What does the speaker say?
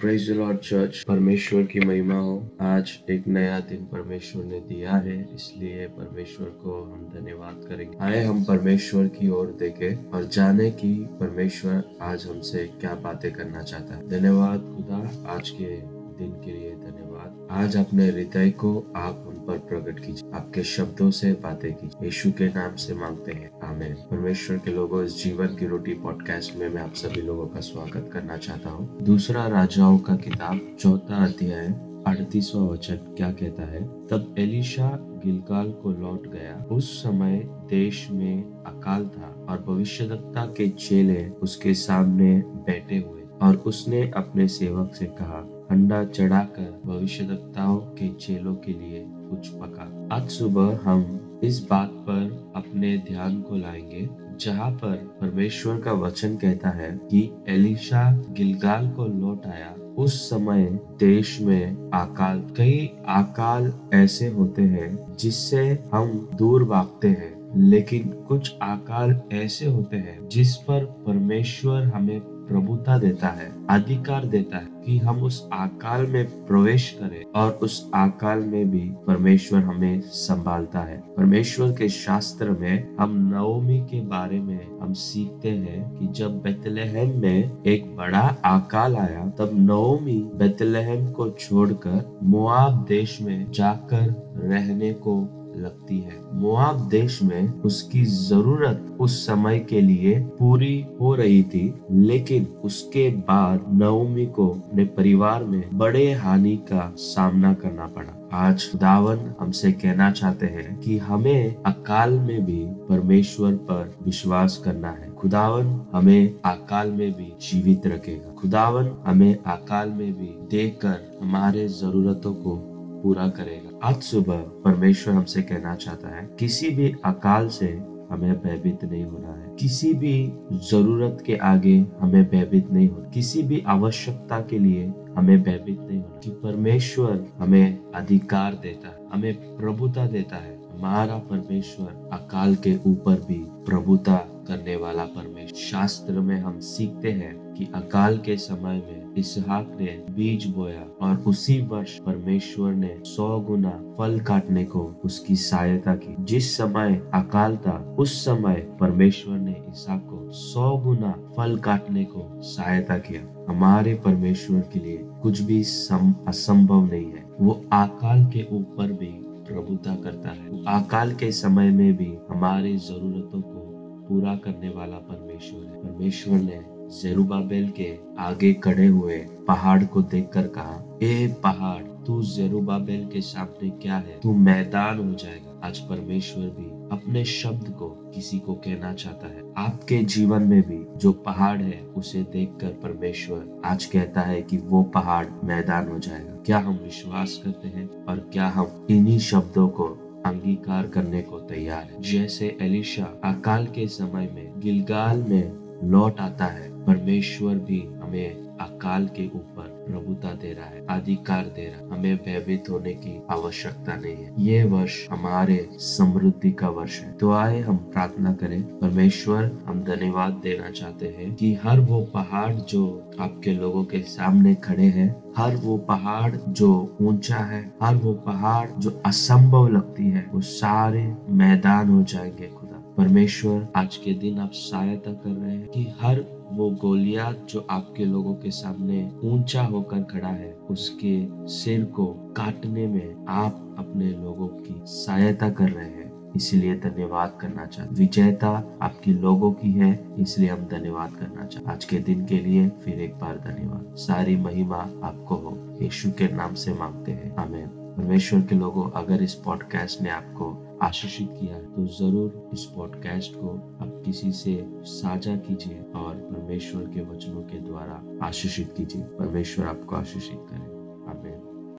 Praise Lord church परमेश्वर की महिमा हो। आज एक नया दिन परमेश्वर ने दिया है, इसलिए परमेश्वर को हम धन्यवाद करेंगे। आए हम परमेश्वर की ओर देखें और जाने कि परमेश्वर आज हमसे क्या बातें करना चाहता है। धन्यवाद खुदा, आज के दिन के लिए धन्यवाद। आज अपने हृदय को आप पर प्रकट कीजिए। आपके शब्दों से बातें कीजिए। यीशु के नाम से मांगते हैं। आमेन। परमेश्वर के लोगों, इस जीवन की रोटी पॉडकास्ट में मैं आप सभी लोगों का स्वागत करना चाहता हूँ। दूसरा राजाओं का किताब, चौथा अध्याय, अड़तीसवा वचन क्या कहता है? तब एलिशा गिलगाल को लौट गया। उस समय देश में अकाल था और भविष्यवक्ता के चेले उसके सामने बैठे हुए और उसने अपने सेवक से कहा अंडा चढ़ाकर भविष्यवक्ताओं के चेलों के लिए कुछ पका। आज सुबह हम इस बात पर अपने ध्यान को लाएँगे, जहाँ पर परमेश्वर का वचन कहता है कि एलिशा गिलगाल को लौट आया। उस समय देश में अकाल, कई अकाल ऐसे होते हैं जिससे हम दूर भागते हैं, लेकिन कुछ अकाल ऐसे होते हैं जिस पर परमेश्वर हमें प्रभुता देता है, अधिकार देता है कि हम उस आकाल में प्रवेश करें और उस आकाल में भी परमेश्वर हमें संभालता है। परमेश्वर के शास्त्र में हम नवमी के बारे में हम सीखते हैं कि जब बेतलहम में एक बड़ा आकाल आया, तब नवमी बेतलहम को छोड़कर मुआब देश में जाकर रहने को लगती है। मुआब देश में उसकी ज़रूरत उस समय के लिए पूरी हो रही थी, लेकिन उसके बाद नवमी को अपने परिवार में बड़े हानि का सामना करना पड़ा। आज दावन हमसे कहना चाहते हैं कि हमें अकाल में भी परमेश्वर पर विश्वास करना है। खुदावन हमें अकाल में भी जीवित रखेगा। खुदावन हमें अकाल में भी देखकर हमारे जरूरतों को पूरा करेगा। आज सुबह परमेश्वर हमसे कहना चाहता है, किसी भी अकाल से हमें भयभीत नहीं होना है। किसी भी ज़रूरत के आगे हमें भयभीत नहीं होना। किसी भी आवश्यकता के लिए हमें भयभीत नहीं होना। कि परमेश्वर हमें अधिकार देता है, हमें प्रभुता देता है। हमारा परमेश्वर अकाल के ऊपर भी प्रभुता करने वाला परमेश्वर। शास्त्र में हम सीखते हैं कि अकाल के समय में इसहाक ने बीज बोया और उसी वर्ष परमेश्वर ने सौ गुना फल काटने को उसकी सहायता की। जिस समय अकाल था, उस समय परमेश्वर ने इसहाक को सौ गुना फल काटने को सहायता किया। हमारे परमेश्वर के लिए कुछ भी असंभव नहीं है। वो अकाल के ऊपर भी प्रभुता करता है। अकाल के समय में भी हमारी जरूरतों को पूरा करने वाला परमेश्वर है। परमेश्वर ने जेरुबाबेल के आगे खड़े हुए पहाड़ को देखकर कहा, ए पहाड़, तू जेरुबाबेल के सामने क्या है? तू मैदान हो जाएगा। आज परमेश्वर भी अपने शब्द को किसी को कहना चाहता है। आपके जीवन में भी जो पहाड़ है, उसे देखकर परमेश्वर आज कहता है कि वो पहाड़ मैदान हो जाएगा। क्या हम विश्वास करते हैं और क्या हम इन्हीं शब्दों को अंगीकार करने को तैयार है? जैसे एलिशा अकाल के समय में गिलगाल में लौट आता है। परमेश्वर भी हमें अकाल के ऊपर प्रभुता दे रहा है, अधिकार दे रहा है। हमें भयभीत होने की आवश्यकता नहीं है। ये वर्ष हमारे समृद्धि का वर्ष है। तो आए हम प्रार्थना करें। परमेश्वर, हम धन्यवाद देना चाहते हैं कि हर वो पहाड़ जो आपके लोगों के सामने खड़े हैं, हर वो पहाड़ जो ऊँचा है, हर वो पहाड़ जो असंभव लगती है, वो सारे मैदान हो जाएँगे परमेश्वर, आज के दिन आप सहायता कर रहे हैं कि हर वो गोलिया जो आपके लोगों के सामने ऊँचा होकर खड़ा है, उसके सिर को काटने में आप अपने लोगों की सहायता कर रहे हैं। इसलिए धन्यवाद करना चाहते विजयता आपके लोगों की है, इसलिए हम धन्यवाद करना चाहते आज के दिन के लिए फिर एक बार धन्यवाद। सारी महिमा आपको हो। यीशु के नाम से मांगते हैं। हमें परमेश्वर के लोगों, अगर इस पॉडकास्ट ने आपको आशीषित किया तो ज़रूर इस पॉडकास्ट को आप किसी से साझा कीजिए और परमेश्वर के वचनों के द्वारा आशीषित कीजिए। परमेश्वर आपको आशीषित करे।